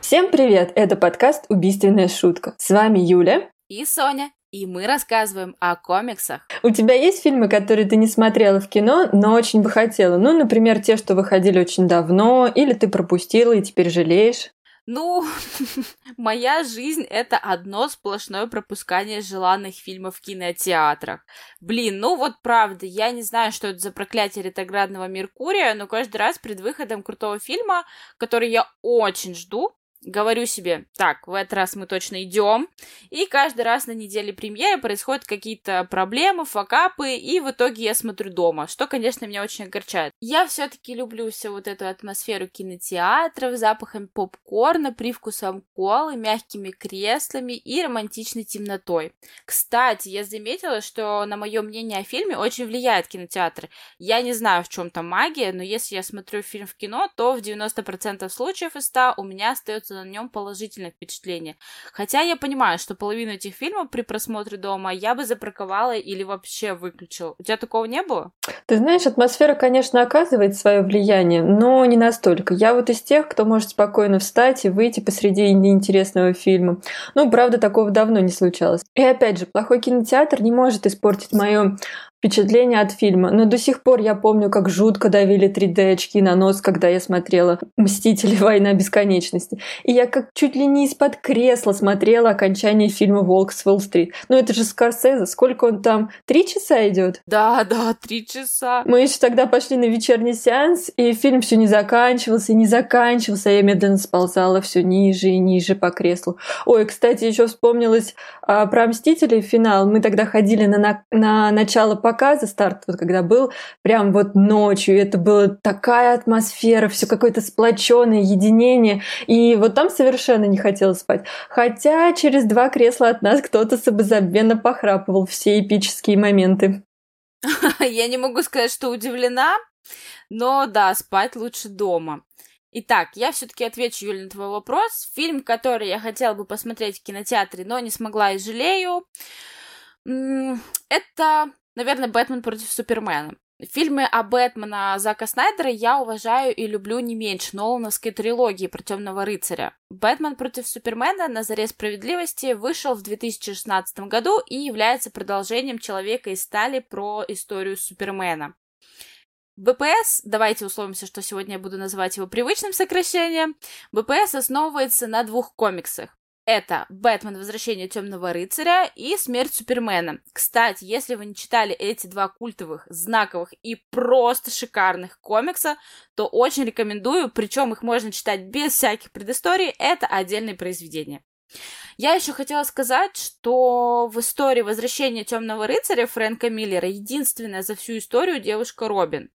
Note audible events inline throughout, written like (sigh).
Всем привет! Это подкаст «Убийственная шутка». С вами Юля и Соня. И мы рассказываем о комиксах. У тебя есть фильмы, которые ты не смотрела в кино, но очень бы хотела? Ну, например, те, что выходили очень давно, или ты пропустила и теперь жалеешь? Ну, (laughs) моя жизнь — это одно сплошное пропускание желанных фильмов в кинотеатрах. Блин, ну вот правда, я не знаю, что это за проклятие ретроградного Меркурия, но каждый раз перед выходом крутого фильма, который я очень жду, говорю себе, так, в этот раз мы точно идем, и каждый раз на неделе премьеры происходят какие-то проблемы, факапы, и в итоге я смотрю дома, что, конечно, меня очень огорчает. Я все-таки люблю всю вот эту атмосферу кинотеатров, запахом попкорна, привкусом колы, мягкими креслами и романтичной темнотой. Кстати, я заметила, что на мое мнение о фильме очень влияет кинотеатр. Я не знаю, в чем там магия, но если я смотрю фильм в кино, то в 90% случаев из 100 у меня остается остается на нем положительное впечатление. Хотя я понимаю, что половину этих фильмов при просмотре дома я бы запарковала или вообще выключила. У тебя такого не было? Ты знаешь, атмосфера, конечно, оказывает свое влияние, но не настолько. Я вот из тех, кто может спокойно встать и выйти посреди неинтересного фильма. Ну, правда, такого давно не случалось. И опять же, плохой кинотеатр не может испортить мое впечатление от фильма. Но до сих пор я помню, как жутко давили 3D-очки на нос, когда я смотрела «Мстители. Война бесконечности». И я как чуть ли не из-под кресла смотрела окончание фильма «Волк с Уолл-стрит». Ну это же Скорсезе. Сколько он там? Три часа идет? Да, да, три часа. Мы еще тогда пошли на вечерний сеанс, и фильм все не заканчивался и не заканчивался. Я медленно сползала все ниже и ниже по креслу. Ой, кстати, еще вспомнилось а, про «Мстителей» финал. Мы тогда ходили на, на, на начало по показа, старт, вот когда был, прям вот ночью, это была такая атмосфера, все какое-то сплоченное единение, и вот там совершенно не хотелось спать. Хотя через два кресла от нас кто-то самозабвенно похрапывал все эпические моменты. (laughs) Я не могу сказать, что удивлена, но да, спать лучше дома. Итак, я все-таки отвечу, Юля, на твой вопрос. Фильм, который я хотела бы посмотреть в кинотеатре, но не смогла и жалею, это наверное, Бэтмен против Супермена. Фильмы о Бэтмена Зака Снайдера я уважаю и люблю не меньше Нолановской трилогии про Темного рыцаря. Бэтмен против Супермена на заре справедливости вышел в 2016 году и является продолжением Человека из стали про историю Супермена. БПС, давайте условимся, что сегодня я буду называть его привычным сокращением, БПС основывается на двух комиксах. Это «Бэтмен. Возвращение Темного рыцаря» и «Смерть Супермена». Кстати, если вы не читали эти два культовых, знаковых и просто шикарных комикса, то очень рекомендую, причем их можно читать без всяких предысторий, это отдельные произведения. Я еще хотела сказать, что в истории возвращения Темного рыцаря Фрэнка Миллера единственная за всю историю девушка Робин.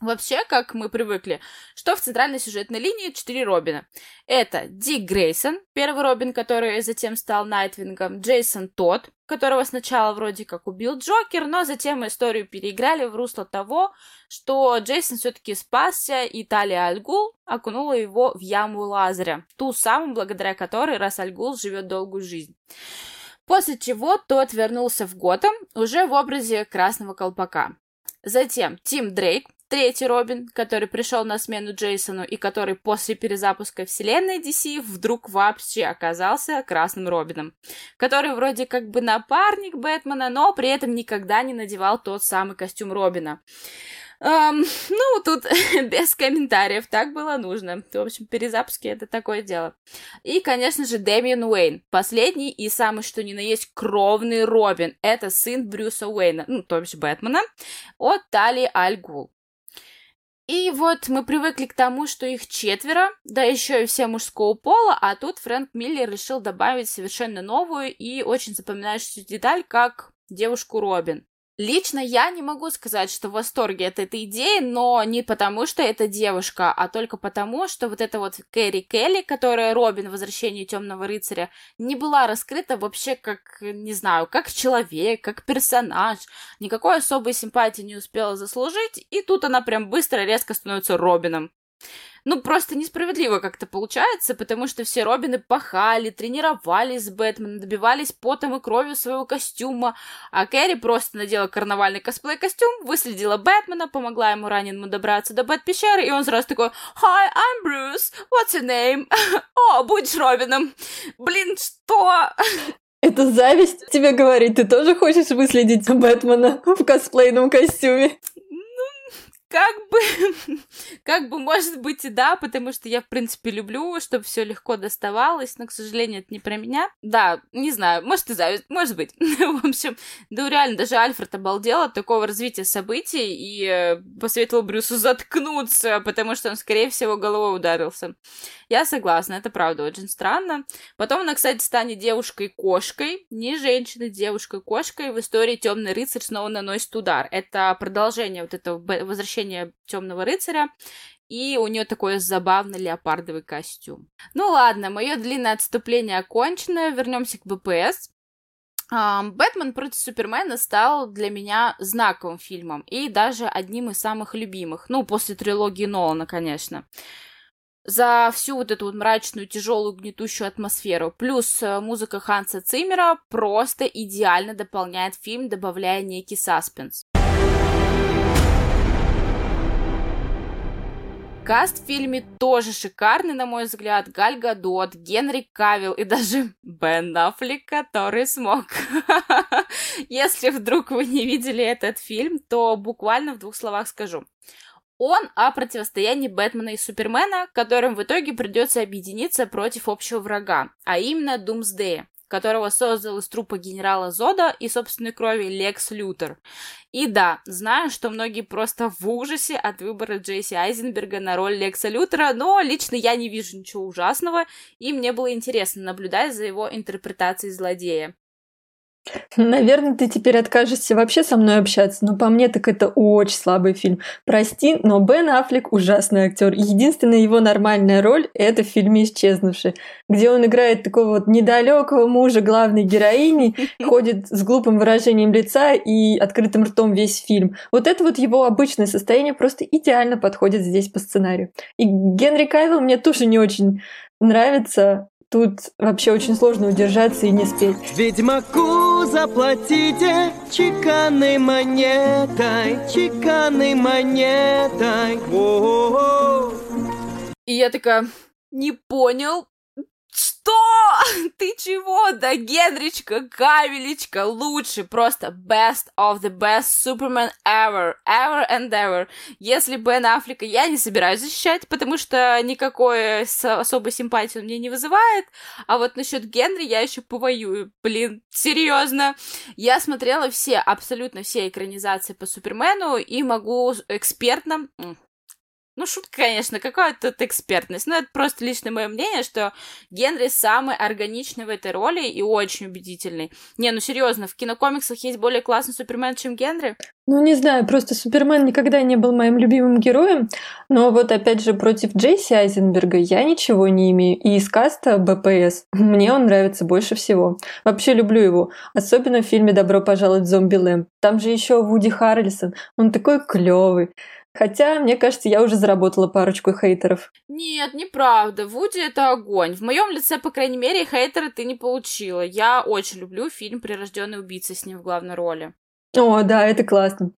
Вообще, как мы привыкли, что в центральной сюжетной линии четыре Робина. Это Дик Грейсон, первый Робин, который затем стал Найтвингом, Джейсон Тодд, которого сначала вроде как убил Джокер, но затем историю переиграли в русло того, что Джейсон все-таки спасся, и Талия Альгул окунула его в яму Лазаря, ту самую, благодаря которой Рас Альгул живет долгую жизнь. После чего тот вернулся в Готэм уже в образе Красного Колпака. Затем Тим Дрейк, Третий Робин, который пришел на смену Джейсону и который после перезапуска вселенной DC вдруг вообще оказался Красным Робином, который вроде как бы напарник Бэтмена, но при этом никогда не надевал тот самый костюм Робина. Um, ну, тут (laughs) без комментариев, так было нужно. В общем, перезапуски это такое дело. И, конечно же, Дэмиан Уэйн. Последний и самый что ни на есть кровный Робин. Это сын Брюса Уэйна, ну, то бишь Бэтмена, от Тали Аль Гул. И вот мы привыкли к тому, что их четверо, да еще и все мужского пола, а тут Фрэнк Миллер решил добавить совершенно новую и очень запоминающуюся деталь, как девушку Робин. Лично я не могу сказать, что в восторге от этой идеи, но не потому, что это девушка, а только потому, что вот эта вот Кэрри Келли, которая Робин в «Возвращении темного рыцаря», не была раскрыта вообще как, не знаю, как человек, как персонаж. Никакой особой симпатии не успела заслужить, и тут она прям быстро, резко становится Робином. Ну, просто несправедливо как-то получается, потому что все Робины пахали, тренировались с Бэтменом, добивались потом и кровью своего костюма, а Кэрри просто надела карнавальный косплей-костюм, выследила Бэтмена, помогла ему раненому добраться до Бэт-пещеры, и он сразу такой «Hi, I'm Bruce, what's your name?» (laughs) «О, будешь Робином!» Блин, что? (laughs) Это зависть тебе говорит, ты тоже хочешь выследить Бэтмена в косплейном костюме? Как бы, (laughs) как бы, может быть, и да, потому что я, в принципе, люблю, чтобы все легко доставалось, но, к сожалению, это не про меня. Да, не знаю, может и зависть, может быть. (laughs) в общем, да реально, даже Альфред обалдел от такого развития событий и э, посоветовал Брюсу заткнуться, потому что он, скорее всего, головой ударился. Я согласна, это правда очень странно. Потом она, кстати, станет девушкой-кошкой, не женщиной, девушкой-кошкой. В истории Темный рыцарь снова наносит удар. Это продолжение вот этого возвращения Темного рыцаря и у нее такой забавный леопардовый костюм. Ну ладно, мое длинное отступление окончено, вернемся к БПС. Бэтмен против Супермена стал для меня знаковым фильмом и даже одним из самых любимых. Ну, после трилогии Нолана, конечно за всю вот эту вот мрачную, тяжелую, гнетущую атмосферу. Плюс э, музыка Ханса Циммера просто идеально дополняет фильм, добавляя некий саспенс. Каст в фильме тоже шикарный, на мой взгляд. Галь Гадот, Генри Кавилл и даже Бен Аффлек, который смог. (laughs) Если вдруг вы не видели этот фильм, то буквально в двух словах скажу. Он о противостоянии Бэтмена и Супермена, которым в итоге придется объединиться против общего врага, а именно Думсдея, которого создал из трупа генерала Зода и собственной крови Лекс Лютер. И да, знаю, что многие просто в ужасе от выбора Джейси Айзенберга на роль Лекса Лютера, но лично я не вижу ничего ужасного, и мне было интересно наблюдать за его интерпретацией злодея. Наверное, ты теперь откажешься вообще со мной общаться, но по мне так это очень слабый фильм. Прости, но Бен Аффлек ужасный актер. Единственная его нормальная роль — это в фильме «Исчезнувший», где он играет такого вот недалекого мужа главной героини, (laughs) ходит с глупым выражением лица и открытым ртом весь фильм. Вот это вот его обычное состояние просто идеально подходит здесь по сценарию. И Генри Кайвилл мне тоже не очень нравится, Тут вообще очень сложно удержаться и не спеть. Ведьмаку заплатите чеканной монетой, чеканной монетой. О-о-о. И я такая, не понял, что? (laughs) Ты чего? Да Генричка, Кавелечка, лучший, просто best of the best Superman ever, ever and ever. Если Бен Аффлека я не собираюсь защищать, потому что никакой особой симпатии он мне не вызывает, а вот насчет Генри я еще повоюю. Блин, серьезно. Я смотрела все, абсолютно все экранизации по Супермену и могу экспертно, ну, шутка, конечно, какая тут экспертность. Но это просто личное мое мнение, что Генри самый органичный в этой роли и очень убедительный. Не, ну серьезно, в кинокомиксах есть более классный Супермен, чем Генри? Ну, не знаю, просто Супермен никогда не был моим любимым героем, но вот опять же против Джейси Айзенберга я ничего не имею. И из каста БПС мне он нравится больше всего. Вообще люблю его, особенно в фильме «Добро пожаловать в зомби Там же еще Вуди Харрельсон, он такой клевый. Хотя, мне кажется, я уже заработала парочку хейтеров. Нет, неправда. Вуди — это огонь. В моем лице, по крайней мере, хейтера ты не получила. Я очень люблю фильм «Прирожденный убийца» с ним в главной роли. О, да, это классно.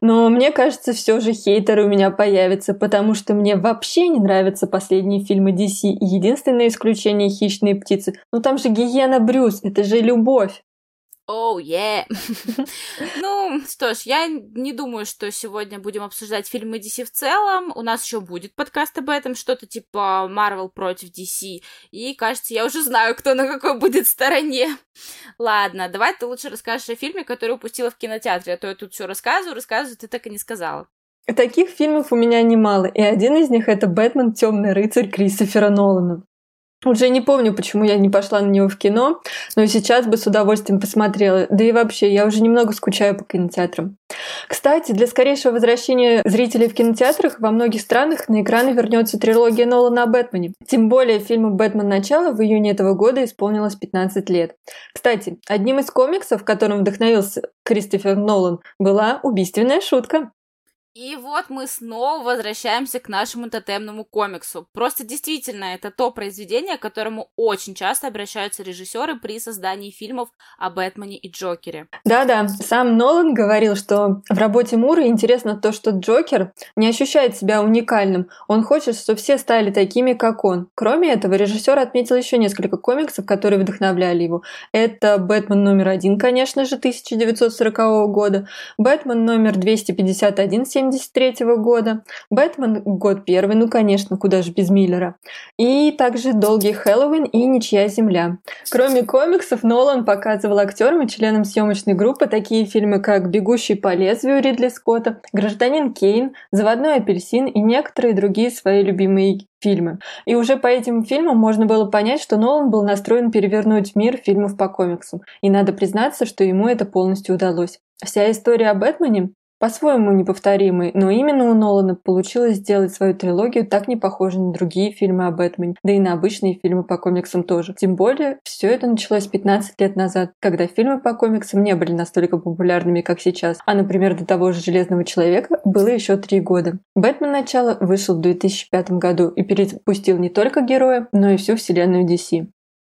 Но мне кажется, все же хейтеры у меня появятся, потому что мне вообще не нравятся последние фильмы DC. Единственное исключение — «Хищные птицы». Ну там же Гиена Брюс, это же любовь. Оу, oh, yeah. (laughs) ну, что ж, я не думаю, что сегодня будем обсуждать фильмы DC в целом. У нас еще будет подкаст об этом, что-то типа Marvel против DC. И, кажется, я уже знаю, кто на какой будет стороне. Ладно, давай ты лучше расскажешь о фильме, который упустила в кинотеатре, а то я тут все рассказываю, рассказываю, ты так и не сказала. Таких фильмов у меня немало, и один из них это «Бэтмен. Темный рыцарь» Кристофера Нолана. Уже не помню, почему я не пошла на него в кино, но сейчас бы с удовольствием посмотрела. Да и вообще, я уже немного скучаю по кинотеатрам. Кстати, для скорейшего возвращения зрителей в кинотеатрах во многих странах на экраны вернется трилогия Нолана о Бэтмене. Тем более фильму «Бэтмен. Начало» в июне этого года исполнилось 15 лет. Кстати, одним из комиксов, которым вдохновился Кристофер Нолан, была убийственная шутка. И вот мы снова возвращаемся к нашему тотемному комиксу. Просто действительно, это то произведение, к которому очень часто обращаются режиссеры при создании фильмов о Бэтмене и Джокере. Да-да, сам Нолан говорил, что в работе Мура интересно то, что Джокер не ощущает себя уникальным. Он хочет, чтобы все стали такими, как он. Кроме этого, режиссер отметил еще несколько комиксов, которые вдохновляли его. Это «Бэтмен номер один», конечно же, 1940 года, «Бэтмен номер 251 1973 года, «Бэтмен. Год первый», ну, конечно, куда же без Миллера, и также «Долгий Хэллоуин» и «Ничья земля». Кроме комиксов, Нолан показывал актерам и членам съемочной группы такие фильмы, как «Бегущий по лезвию» Ридли Скотта, «Гражданин Кейн», «Заводной апельсин» и некоторые другие свои любимые фильмы. И уже по этим фильмам можно было понять, что Нолан был настроен перевернуть мир фильмов по комиксам. И надо признаться, что ему это полностью удалось. Вся история о Бэтмене по-своему неповторимый, но именно у Нолана получилось сделать свою трилогию так не похожей на другие фильмы о Бэтмене, да и на обычные фильмы по комиксам тоже. Тем более, все это началось 15 лет назад, когда фильмы по комиксам не были настолько популярными, как сейчас, а, например, до того же Железного Человека было еще три года. Бэтмен начало вышел в 2005 году и перепустил не только героя, но и всю вселенную DC.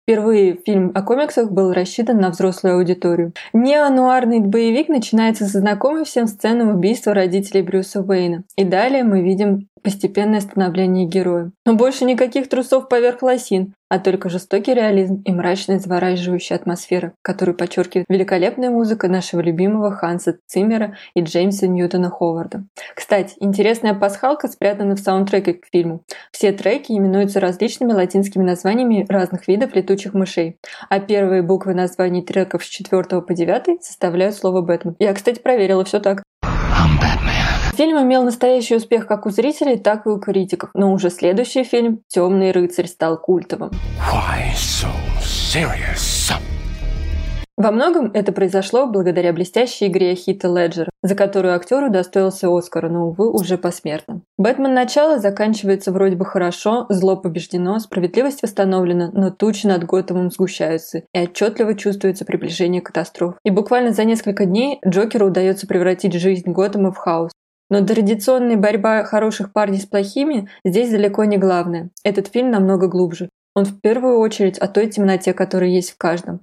Впервые фильм о комиксах был рассчитан на взрослую аудиторию. Неонуарный боевик начинается со знакомой всем сцены убийства родителей Брюса Уэйна. И далее мы видим постепенное становление героя. Но больше никаких трусов поверх лосин, а только жестокий реализм и мрачная завораживающая атмосфера, которую подчеркивает великолепная музыка нашего любимого Ханса Циммера и Джеймса Ньютона Ховарда. Кстати, интересная пасхалка спрятана в саундтреке к фильму. Все треки именуются различными латинскими названиями разных видов летучих мышей, а первые буквы названий треков с 4 по 9 составляют слово «Бэтмен». Я, кстати, проверила, все так. Фильм имел настоящий успех как у зрителей, так и у критиков, но уже следующий фильм «Темный рыцарь» стал культовым. So Во многом это произошло благодаря блестящей игре Хита Леджера, за которую актеру достоился Оскара, но, увы, уже посмертно. «Бэтмен. Начало» заканчивается вроде бы хорошо, зло побеждено, справедливость восстановлена, но тучи над Готэмом сгущаются, и отчетливо чувствуется приближение катастроф. И буквально за несколько дней Джокеру удается превратить жизнь Готэма в хаос. Но традиционная борьба хороших парней с плохими здесь далеко не главное. Этот фильм намного глубже. Он в первую очередь о той темноте, которая есть в каждом.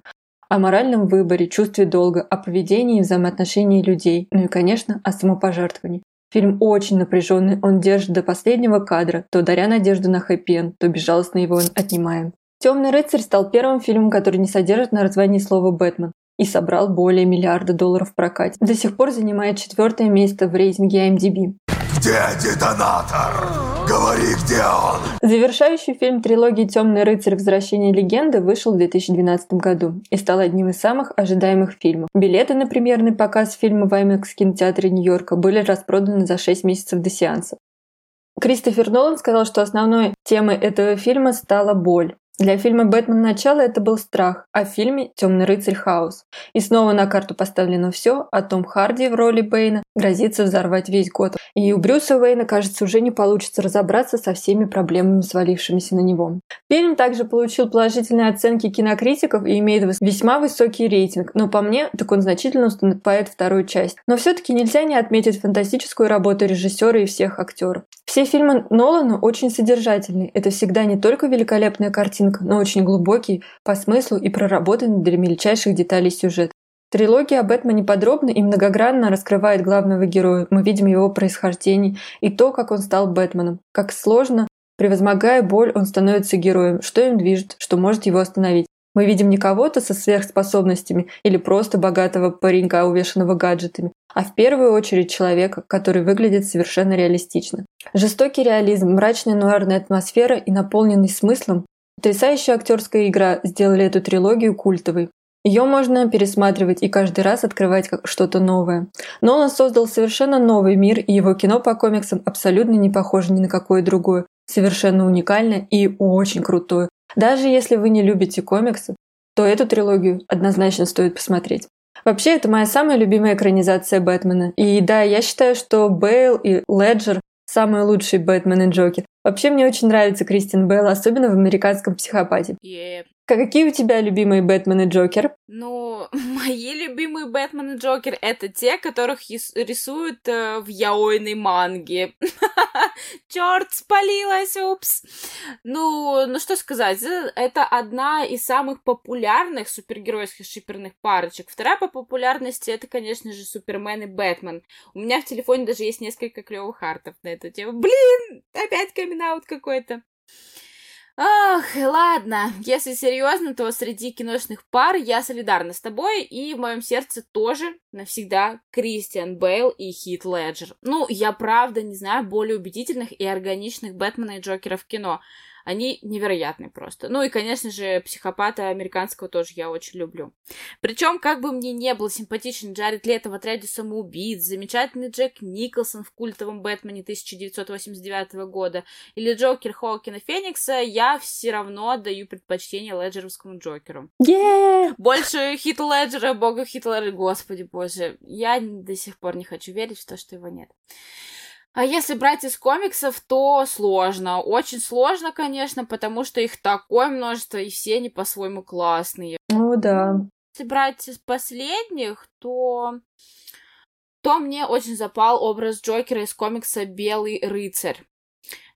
О моральном выборе, чувстве долга, о поведении и взаимоотношении людей, ну и, конечно, о самопожертвовании. Фильм очень напряженный, он держит до последнего кадра, то даря надежду на хэппи то безжалостно его отнимаем. «Темный рыцарь» стал первым фильмом, который не содержит на названии слова «Бэтмен» и собрал более миллиарда долларов в прокате. До сих пор занимает четвертое место в рейтинге IMDb. Где детонатор? Говори, где он? Завершающий фильм трилогии «Темный рыцарь. Возвращение легенды» вышел в 2012 году и стал одним из самых ожидаемых фильмов. Билеты на премьерный показ фильма в IMAX кинотеатре Нью-Йорка были распроданы за 6 месяцев до сеанса. Кристофер Нолан сказал, что основной темой этого фильма стала боль. Для фильма «Бэтмен. Начало» это был страх, а в фильме «Темный рыцарь. Хаос». И снова на карту поставлено все, а Том Харди в роли Бэйна грозится взорвать весь год. И у Брюса Уэйна, кажется, уже не получится разобраться со всеми проблемами, свалившимися на него. Фильм также получил положительные оценки кинокритиков и имеет весьма высокий рейтинг, но по мне, так он значительно уступает вторую часть. Но все-таки нельзя не отметить фантастическую работу режиссера и всех актеров. Все фильмы Нолана очень содержательные. Это всегда не только великолепная картинка, но очень глубокий по смыслу и проработанный до мельчайших деталей сюжет. Трилогия о Бэтмене подробно и многогранно раскрывает главного героя. Мы видим его происхождение и то, как он стал Бэтменом. Как сложно, превозмогая боль, он становится героем. Что им движет, что может его остановить. Мы видим не кого-то со сверхспособностями или просто богатого паренька, увешанного гаджетами, а в первую очередь человека, который выглядит совершенно реалистично. Жестокий реализм, мрачная нуарная атмосфера и наполненный смыслом, потрясающая актерская игра сделали эту трилогию культовой. Ее можно пересматривать и каждый раз открывать как что-то новое. Но он создал совершенно новый мир, и его кино по комиксам абсолютно не похоже ни на какое другое. Совершенно уникальное и очень крутое. Даже если вы не любите комиксы, то эту трилогию однозначно стоит посмотреть. Вообще, это моя самая любимая экранизация Бэтмена. И да, я считаю, что Бейл и Леджер самые лучшие Бэтмен и Джокер. Вообще, мне очень нравится Кристин Бейл, особенно в «Американском психопате». Yeah. Какие у тебя любимые Бэтмен и Джокер? Ну, (laughs) мои любимые Бэтмен и Джокер это те, которых рисуют э, в яойной манге. (laughs) Черт, спалилась, упс. Ну, ну что сказать, э, это одна из самых популярных супергеройских шиперных парочек. Вторая по популярности это, конечно же, Супермен и Бэтмен. У меня в телефоне даже есть несколько клевых артов на эту тему. Блин, опять камин какой-то. Ах, ладно, если серьезно, то среди киношных пар я солидарна с тобой, и в моем сердце тоже навсегда Кристиан Бейл и Хит Леджер. Ну, я правда не знаю более убедительных и органичных Бэтмена и Джокера в кино. Они невероятны просто. Ну и, конечно же, психопата американского тоже я очень люблю. Причем, как бы мне не был симпатичен Джаред Лето в отряде самоубийц, замечательный Джек Николсон в культовом Бэтмене 1989 года или Джокер Хоукина Феникса, я все равно отдаю предпочтение Леджеровскому Джокеру. Yeah! Больше Хита Леджера, бога Хита Леджера, господи боже. Я до сих пор не хочу верить в то, что его нет. А если брать из комиксов, то сложно. Очень сложно, конечно, потому что их такое множество, и все они по-своему классные. Ну да. Если брать из последних, то то мне очень запал образ Джокера из комикса «Белый рыцарь».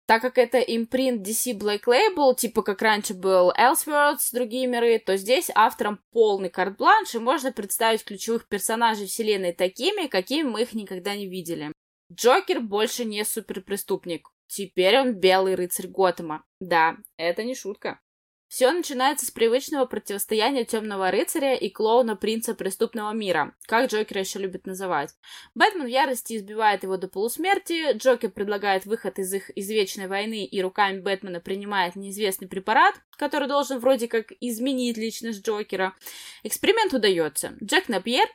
Так как это импринт DC Black Label, типа как раньше был Elseworlds, другие миры, то здесь авторам полный карт-бланш, и можно представить ключевых персонажей вселенной такими, какими мы их никогда не видели. Джокер больше не суперпреступник. Теперь он белый рыцарь Готэма. Да, это не шутка. Все начинается с привычного противостояния темного рыцаря и клоуна принца преступного мира, как Джокера еще любят называть. Бэтмен в ярости избивает его до полусмерти, Джокер предлагает выход из их извечной войны и руками Бэтмена принимает неизвестный препарат, который должен вроде как изменить личность Джокера. Эксперимент удается. Джек Напьер,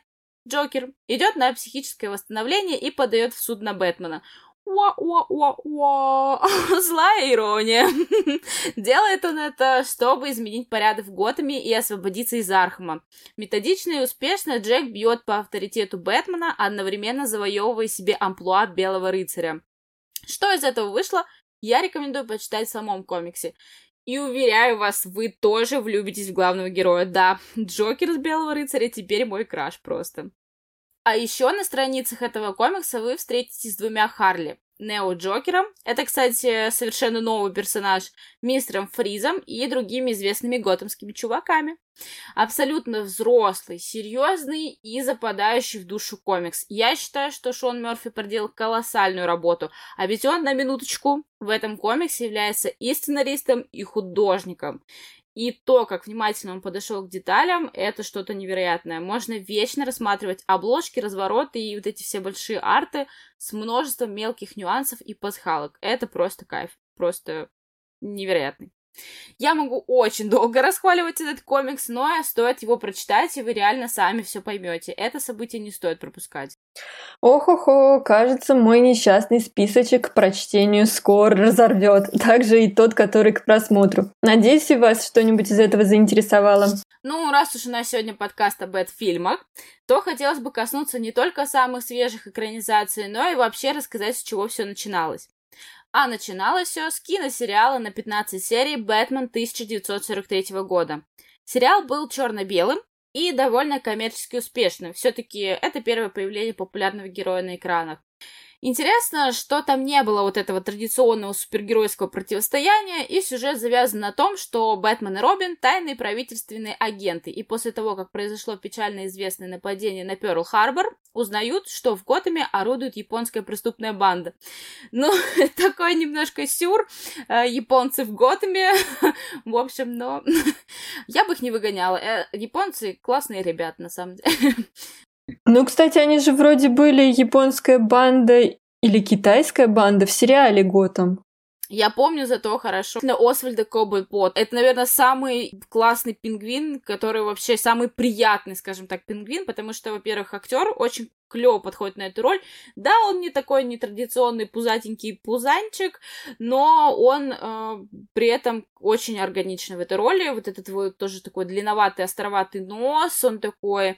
Джокер идет на психическое восстановление и подает в суд на Бэтмена. Уа-уа-уа-уа. (laughs) Злая ирония. (laughs) Делает он это, чтобы изменить порядок в Готэме и освободиться из Аркхэма. Методично и успешно Джек бьет по авторитету Бэтмена, одновременно завоевывая себе амплуа Белого рыцаря. Что из этого вышло, я рекомендую почитать в самом комиксе. И уверяю вас, вы тоже влюбитесь в главного героя. Да, Джокер с Белого рыцаря теперь мой crush просто. А еще на страницах этого комикса вы встретитесь с двумя Харли. Нео Джокером, это, кстати, совершенно новый персонаж, мистером Фризом и другими известными готэмскими чуваками. Абсолютно взрослый, серьезный и западающий в душу комикс. Я считаю, что Шон Мерфи проделал колоссальную работу, а ведь он, на минуточку, в этом комиксе является и сценаристом, и художником. И то, как внимательно он подошел к деталям, это что-то невероятное. Можно вечно рассматривать обложки, развороты и вот эти все большие арты с множеством мелких нюансов и пасхалок. Это просто кайф. Просто невероятный. Я могу очень (laughs) долго расхваливать этот комикс, но стоит его прочитать, и вы реально сами все поймете. Это событие не стоит пропускать. Ох-охо, кажется, мой несчастный списочек к прочтению скоро разорвет. (laughs) Также и тот, который к просмотру. Надеюсь, и вас что-нибудь из этого заинтересовало. Ну, раз уж у нас сегодня подкаст об фильмах, то хотелось бы коснуться не только самых свежих экранизаций, но и вообще рассказать, с чего все начиналось. А начиналось все с киносериала на 15 серий «Бэтмен» 1943 года. Сериал был черно-белым и довольно коммерчески успешным. Все-таки это первое появление популярного героя на экранах. Интересно, что там не было вот этого традиционного супергеройского противостояния, и сюжет завязан на том, что Бэтмен и Робин — тайные правительственные агенты, и после того, как произошло печально известное нападение на Пёрл-Харбор, узнают, что в Готэме орудует японская преступная банда. Ну, (laughs) такой немножко сюр, э, японцы в Готэме, (laughs) в общем, но (laughs) я бы их не выгоняла. Э, японцы классные ребята, на самом деле. Ну, кстати, они же вроде были японская банда или китайская банда в сериале «Готэм». Я помню зато хорошо Освальда Коблпот. Это, наверное, самый классный пингвин, который вообще самый приятный, скажем так, пингвин, потому что, во-первых, актер очень клево подходит на эту роль. Да, он не такой нетрадиционный пузатенький пузанчик, но он э, при этом очень органичный в этой роли. Вот этот вот тоже такой длинноватый, островатый нос, он такой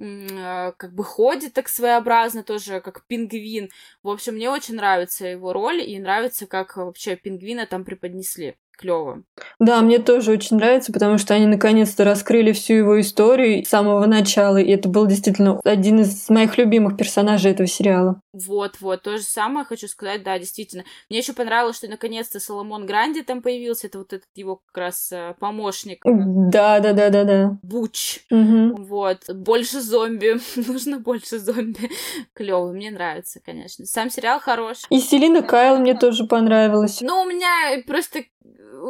как бы ходит так своеобразно, тоже как пингвин. В общем, мне очень нравится его роль, и нравится, как вообще пингвина там преподнесли. Клево. Да, мне тоже очень нравится, потому что они наконец-то раскрыли всю его историю с самого начала, и это был действительно один из моих любимых персонажей этого сериала. Вот, вот, то же самое хочу сказать, да, действительно. Мне еще понравилось, что наконец-то Соломон Гранди там появился, это вот этот его как раз э, помощник. Да, да, да, да, да. Буч. Угу. Вот, больше зомби, (laughs) нужно больше зомби. Клево, мне нравится, конечно. Сам сериал хорош. И Селина Кайл мне тоже понравилась. Ну, у меня просто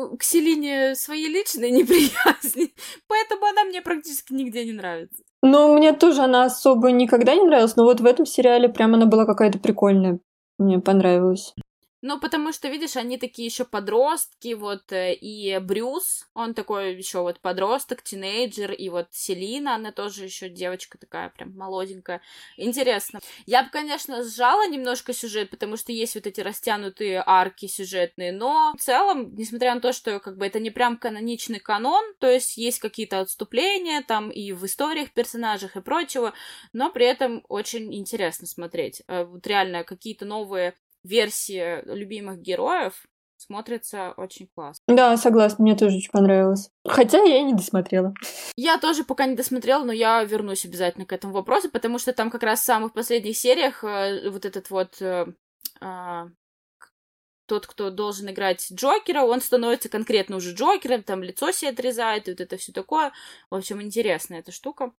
к Селине свои личные (laughs) неприязни, поэтому она мне практически нигде не нравится. Ну, мне тоже она особо никогда не нравилась, но вот в этом сериале прям она была какая-то прикольная. Мне понравилось. Ну, потому что, видишь, они такие еще подростки, вот, э, и Брюс, он такой еще вот подросток, тинейджер, и вот Селина, она тоже еще девочка такая прям молоденькая. Интересно. Я бы, конечно, сжала немножко сюжет, потому что есть вот эти растянутые арки сюжетные, но в целом, несмотря на то, что как бы это не прям каноничный канон, то есть есть какие-то отступления там и в историях персонажах и прочего, но при этом очень интересно смотреть. Э, вот реально какие-то новые версии любимых героев смотрится очень классно. Да, согласна, мне тоже очень понравилось. Хотя я и не досмотрела. Я тоже пока не досмотрела, но я вернусь обязательно к этому вопросу, потому что там как раз в самых последних сериях э, вот этот вот э, э, тот, кто должен играть Джокера, он становится конкретно уже Джокером, там лицо себе отрезает, и вот это все такое. В общем, интересная эта штука.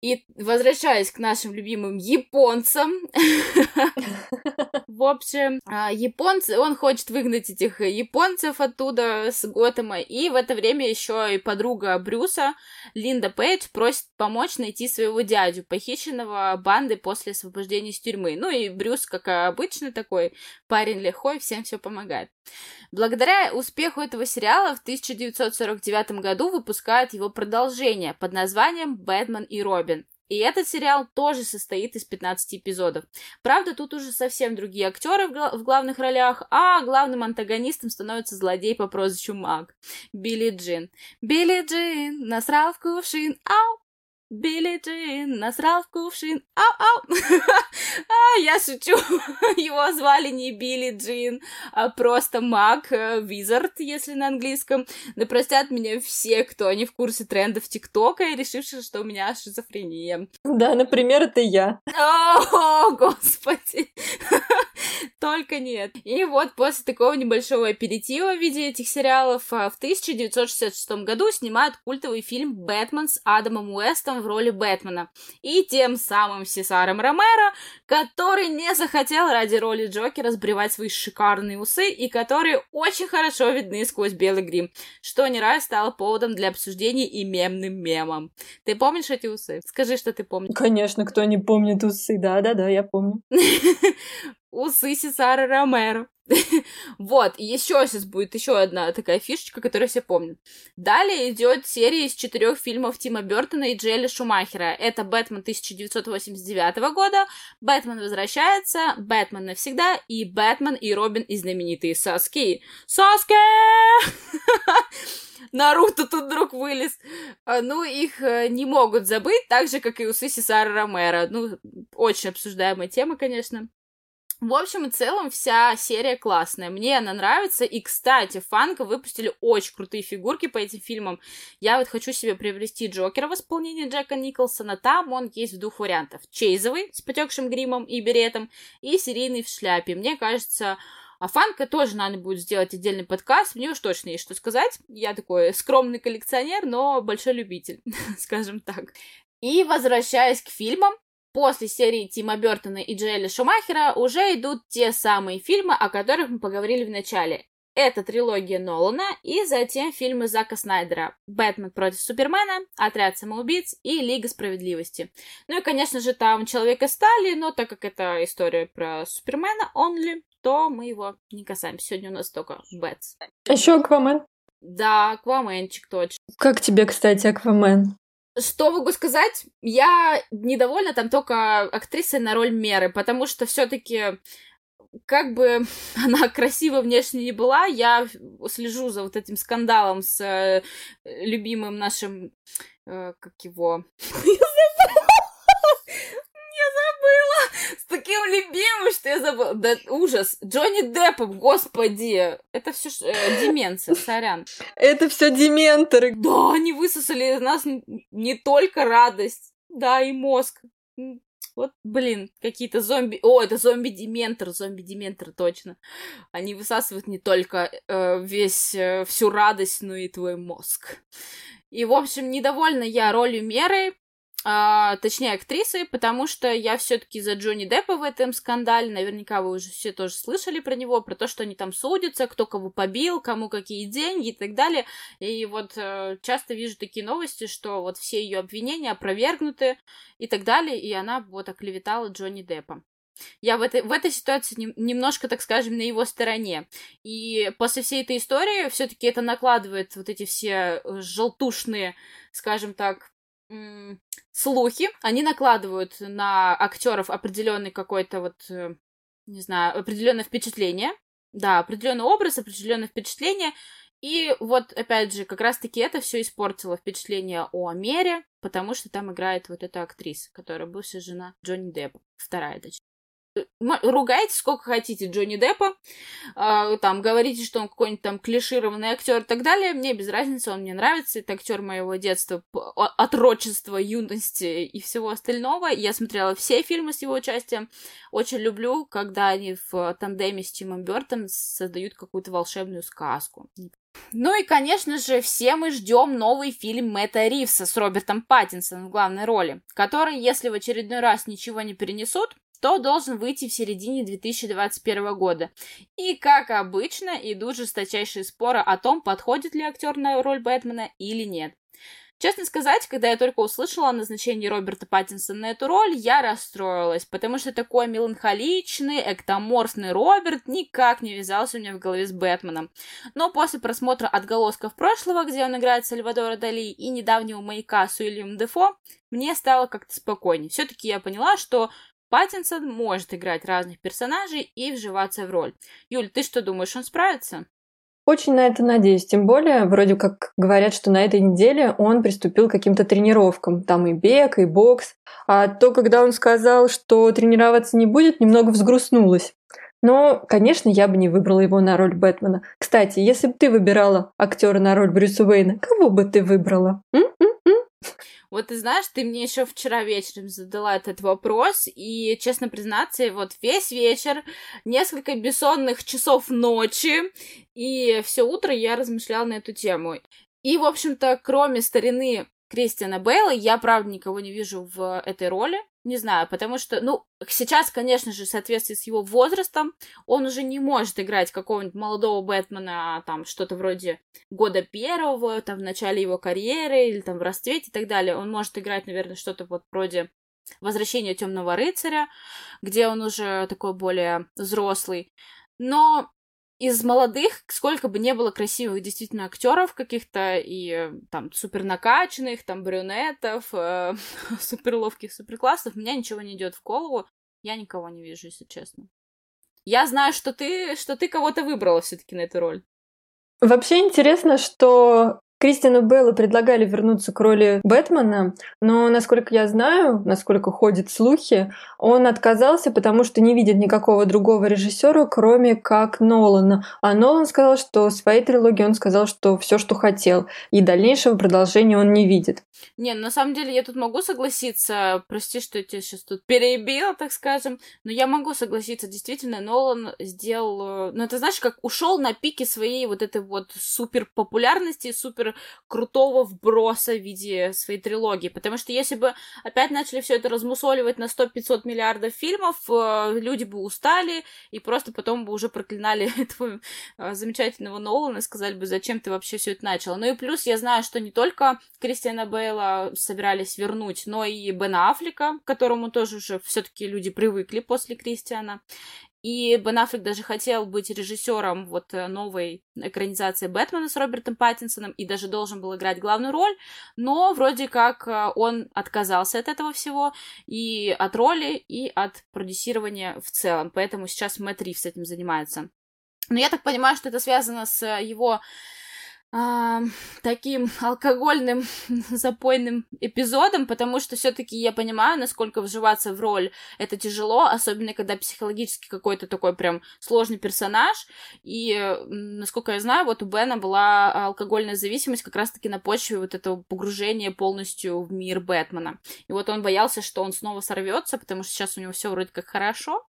И возвращаясь к нашим любимым японцам, (laughs) в общем, а, японцы, он хочет выгнать этих японцев оттуда с Готэма, и в это время еще и подруга Брюса, Линда Пейдж, просит помочь найти своего дядю, похищенного банды после освобождения из тюрьмы. Ну и Брюс, как обычно, такой парень лихой, всем все помогает. Благодаря успеху этого сериала в 1949 году выпускают его продолжение под названием «Бэтмен и Робин». И этот сериал тоже состоит из 15 эпизодов. Правда, тут уже совсем другие актеры в, гла- в главных ролях, а главным антагонистом становится злодей по прозвищу Маг. Билли Джин. Билли Джин насрал в кувшин, ау, Билли Джин насрал в кувшин. Ау-ау! (laughs) а, я шучу. (laughs) Его звали не Билли Джин, а просто Мак, э, Визард, если на английском. Да простят меня все, кто не в курсе трендов ТикТока и решившие, что у меня шизофрения. Да, например, это я. О, (laughs) господи. Только нет. И вот после такого небольшого аперитива в виде этих сериалов а, в 1966 году снимают культовый фильм «Бэтмен» с Адамом Уэстом в роли Бэтмена. И тем самым Сесаром Ромеро, который не захотел ради роли Джокера сбривать свои шикарные усы и которые очень хорошо видны сквозь белый грим, что не раз стало поводом для обсуждений и мемным мемом. Ты помнишь эти усы? Скажи, что ты помнишь. Конечно, кто не помнит усы. Да-да-да, я помню. (laughs) Усы Сесара Ромеро. (laughs) вот, и еще сейчас будет еще одна такая фишечка, которую все помнят. Далее идет серия из четырех фильмов Тима Бертона и Джелли Шумахера. Это «Бэтмен» 1989 года, «Бэтмен возвращается», «Бэтмен навсегда» и «Бэтмен и Робин» и знаменитые Саски. Саски! (laughs) Наруто тут вдруг вылез. А, ну, их э, не могут забыть, так же, как и усы Сесара Ромеро. Ну, очень обсуждаемая тема, конечно. В общем и целом, вся серия классная. Мне она нравится. И, кстати, Фанка выпустили очень крутые фигурки по этим фильмам. Я вот хочу себе приобрести Джокера в исполнении Джека Николсона. Там он есть в двух вариантов. Чейзовый с потекшим гримом и беретом, и серийный в шляпе. Мне кажется, а Фанка тоже надо будет сделать отдельный подкаст, мне уж точно есть что сказать. Я такой скромный коллекционер, но большой любитель, (laughs) скажем так. И возвращаясь к фильмам, После серии Тима Бертона и Джоэля Шумахера уже идут те самые фильмы, о которых мы поговорили в начале. Это трилогия Нолана и затем фильмы Зака Снайдера «Бэтмен против Супермена», «Отряд самоубийц» и «Лига справедливости». Ну и, конечно же, там «Человек из стали», но так как это история про Супермена only, то мы его не касаемся. Сегодня у нас только Бэтс. Еще Аквамен. Да, Акваменчик точно. Как тебе, кстати, Аквамен? Что могу сказать? Я недовольна там только актрисой на роль Меры, потому что все-таки как бы (laughs) она красиво внешне не была, я слежу за вот этим скандалом с э, любимым нашим, э, как его, (laughs) я с таким любимым, что я забыла. Да, ужас. Джонни Деппом, господи. Это все э, деменция, сорян. Это все дементоры. Да, они высосали из нас не только радость, да, и мозг. Вот, блин, какие-то зомби... О, это зомби-дементор, зомби-дементор, точно. Они высасывают не только э, весь, э, всю радость, но и твой мозг. И, в общем, недовольна я ролью Меры, а, точнее, актрисы, потому что я все-таки за Джонни Деппа в этом скандале. Наверняка вы уже все тоже слышали про него, про то, что они там судятся, кто кого побил, кому какие деньги и так далее. И вот э, часто вижу такие новости, что вот все ее обвинения опровергнуты и так далее, и она вот оклеветала Джонни Деппа. Я в этой, в этой ситуации нем, немножко, так скажем, на его стороне. И после всей этой истории все-таки это накладывает вот эти все э, желтушные, скажем так, слухи, они накладывают на актеров определенный какой-то вот, э, не знаю, определенное впечатление. Да, определенный образ, определенное впечатление. И вот, опять же, как раз-таки это все испортило впечатление о Амере, потому что там играет вот эта актриса, которая бывшая жена Джонни Деппа, вторая, точнее ругайте сколько хотите Джонни Деппа, э, там, говорите, что он какой-нибудь там клишированный актер и так далее, мне без разницы, он мне нравится, это актер моего детства, отрочества, юности и всего остального. Я смотрела все фильмы с его участием, очень люблю, когда они в тандеме с Тимом Бертом создают какую-то волшебную сказку. Ну и, конечно же, все мы ждем новый фильм Мэтта Ривса с Робертом Паттинсоном в главной роли, который, если в очередной раз ничего не перенесут, то должен выйти в середине 2021 года. И, как обычно, идут жесточайшие споры о том, подходит ли актер на роль Бэтмена или нет. Честно сказать, когда я только услышала о назначении Роберта Паттинсона на эту роль, я расстроилась, потому что такой меланхоличный, эктоморфный Роберт никак не вязался у меня в голове с Бэтменом. Но после просмотра «Отголосков прошлого», где он играет Сальвадора Дали, и недавнего «Маяка» с Уильямом Дефо, мне стало как-то спокойнее. Все-таки я поняла, что Паттинсон может играть разных персонажей и вживаться в роль. Юль, ты что думаешь, он справится? Очень на это надеюсь. Тем более, вроде как говорят, что на этой неделе он приступил к каким-то тренировкам. Там и бег, и бокс. А то, когда он сказал, что тренироваться не будет, немного взгрустнулась. Но, конечно, я бы не выбрала его на роль Бэтмена. Кстати, если бы ты выбирала актера на роль Брюса Уэйна, кого бы ты выбрала? М-м-м? Вот ты знаешь, ты мне еще вчера вечером задала этот вопрос, и, честно признаться, вот весь вечер, несколько бессонных часов ночи, и все утро я размышляла на эту тему. И, в общем-то, кроме старины Кристиана Бейла, я, правда, никого не вижу в этой роли. Не знаю, потому что, ну, сейчас, конечно же, в соответствии с его возрастом, он уже не может играть какого-нибудь молодого Бэтмена, там, что-то вроде года первого, там, в начале его карьеры, или там в расцвете и так далее. Он может играть, наверное, что-то вот вроде Возвращения темного рыцаря, где он уже такой более взрослый. Но из молодых, сколько бы не было красивых действительно актеров каких-то и там супер накачанных, там брюнетов, э, (laughs) супер ловких, супер классов, меня ничего не идет в голову. Я никого не вижу, если честно. Я знаю, что ты, что ты кого-то выбрала все-таки на эту роль. Вообще интересно, что Кристину Беллу предлагали вернуться к роли Бэтмена, но, насколько я знаю, насколько ходят слухи, он отказался, потому что не видит никакого другого режиссера, кроме как Нолана. А Нолан сказал, что в своей трилогии он сказал, что все, что хотел, и дальнейшего продолжения он не видит. Не, на самом деле я тут могу согласиться, прости, что я тебя сейчас тут перебила, так скажем, но я могу согласиться, действительно, Нолан сделал, э, ну это знаешь, как ушел на пике своей вот этой вот супер популярности, супер крутого вброса в виде своей трилогии. Потому что если бы опять начали все это размусоливать на 100-500 миллиардов фильмов, э, люди бы устали и просто потом бы уже проклинали (laughs) этого э, замечательного Нолана и сказали бы, зачем ты вообще все это начала. Ну и плюс я знаю, что не только Кристиана Бейла собирались вернуть, но и Бена Аффлека, к которому тоже уже все-таки люди привыкли после Кристиана. И Бен Аффлек даже хотел быть режиссером вот э, новой экранизации Бэтмена с Робертом Паттинсоном и даже должен был играть главную роль, но вроде как э, он отказался от этого всего и от роли, и от продюсирования в целом. Поэтому сейчас Мэтт Ривз этим занимается. Но я так понимаю, что это связано с его а, таким алкогольным (laughs) запойным эпизодом, потому что все-таки я понимаю, насколько вживаться в роль это тяжело, особенно когда психологически какой-то такой прям сложный персонаж. И, насколько я знаю, вот у Бена была алкогольная зависимость как раз-таки на почве вот этого погружения полностью в мир Бэтмена. И вот он боялся, что он снова сорвется, потому что сейчас у него все вроде как хорошо.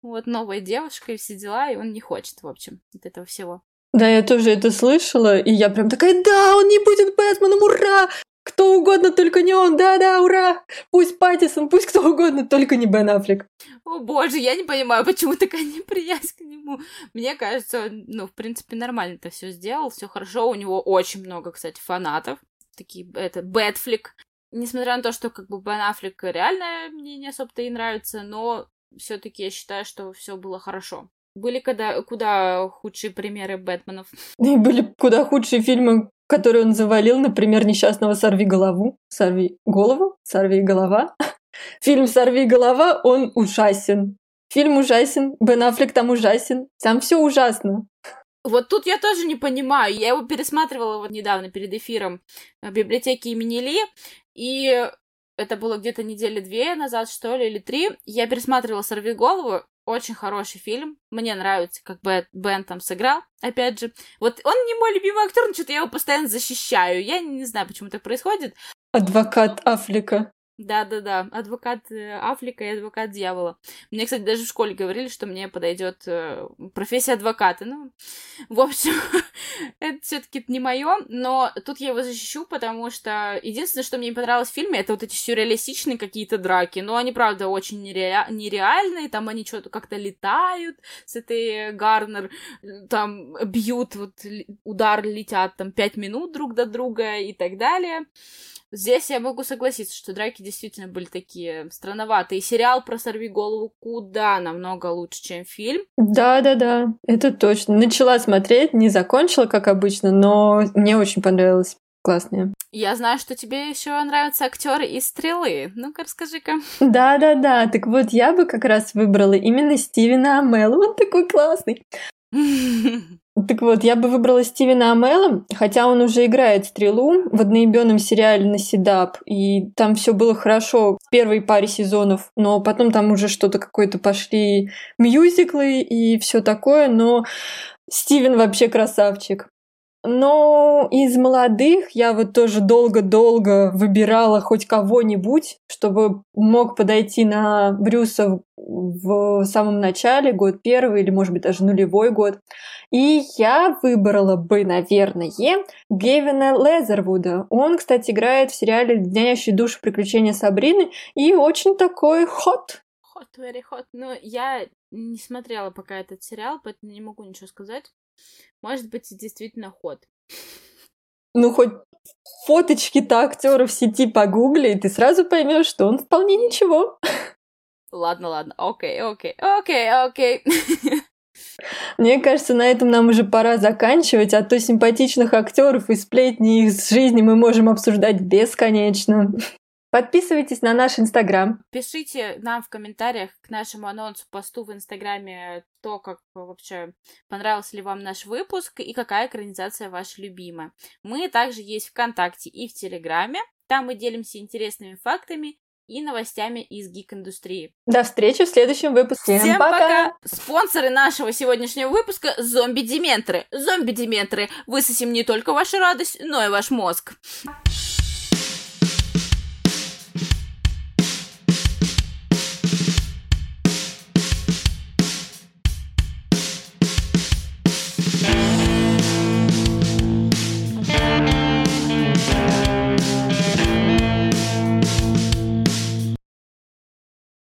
Вот новая девушка и все дела, и он не хочет, в общем, от этого всего. Да, я тоже это слышала, и я прям такая, да, он не будет Бэтменом, ура! Кто угодно, только не он, да-да, ура! Пусть Паттисон, пусть кто угодно, только не Бен Аффлек. О боже, я не понимаю, почему такая (laughs) неприязнь к нему. Мне кажется, ну, в принципе, нормально это все сделал, все хорошо. У него очень много, кстати, фанатов. Такие, это, Бэтфлик. Несмотря на то, что как бы Бен Аффлек реально мне не особо-то и нравится, но все-таки я считаю, что все было хорошо. Были когда, куда худшие примеры Бэтменов. (laughs) И были куда худшие фильмы, которые он завалил, например, «Несчастного сорви голову». Сорви голову? Сорви голова. (laughs) Фильм «Сорви голова», он ужасен. Фильм ужасен, Бен Аффлек там ужасен. Там все ужасно. Вот тут я тоже не понимаю. Я его пересматривала вот недавно перед эфиром в библиотеке имени Ли, и это было где-то недели две назад, что ли, или три. Я пересматривала «Сорви голову», очень хороший фильм. Мне нравится, как Бен, Бен там сыграл. Опять же, вот он не мой любимый актер, но что-то я его постоянно защищаю. Я не знаю, почему так происходит. Адвокат Афлика. Да-да-да, адвокат э, Афлика и адвокат дьявола. Мне, кстати, даже в школе говорили, что мне подойдет э, профессия адвоката. Ну, в общем, (laughs) это все-таки не мое, но тут я его защищу, потому что единственное, что мне не понравилось в фильме, это вот эти сюрреалистичные какие-то драки. Но они, правда, очень нере... нереальные. Там они что-то как-то летают с этой Гарнер, там бьют, вот удар летят там пять минут друг до друга и так далее. Здесь я могу согласиться, что драки действительно были такие странноватые. Сериал про «Сорви голову» куда намного лучше, чем фильм. Да-да-да, это точно. Начала смотреть, не закончила, как обычно, но мне очень понравилось. Классные. Я знаю, что тебе еще нравятся актеры из стрелы. Ну-ка, расскажи-ка. Да, да, да. Так вот, я бы как раз выбрала именно Стивена Амела. Он такой классный. (laughs) Так вот, я бы выбрала Стивена Амела, хотя он уже играет стрелу в одноименном сериале на Седап, и там все было хорошо в первой паре сезонов, но потом там уже что-то какое-то пошли мюзиклы и все такое, но Стивен вообще красавчик. Но из молодых я вот тоже долго-долго выбирала хоть кого-нибудь, чтобы мог подойти на Брюса в самом начале, год первый или, может быть, даже нулевой год. И я выбрала бы, наверное, Гевина Лезервуда. Он, кстати, играет в сериале «Леденящие души приключения Сабрины» и очень такой хот. Hot, very hot. Ну, я не смотрела пока этот сериал, поэтому не могу ничего сказать. Может быть, действительно ход. Ну, хоть фоточки-то актера в сети погугли, и ты сразу поймешь, что он вполне ничего. Ладно, ладно, окей, окей, окей, окей. (laughs) Мне кажется, на этом нам уже пора заканчивать, а то симпатичных актеров и сплетни из жизни мы можем обсуждать бесконечно. Подписывайтесь на наш Инстаграм. Пишите нам в комментариях к нашему анонсу посту в Инстаграме то, как вообще понравился ли вам наш выпуск и какая экранизация ваша любимая. Мы также есть ВКонтакте и в Телеграме. Там мы делимся интересными фактами и новостями из гик-индустрии. До встречи в следующем выпуске. Всем пока! пока! Спонсоры нашего сегодняшнего выпуска — зомби-дементры. Зомби-дементры. Высосим не только вашу радость, но и ваш мозг.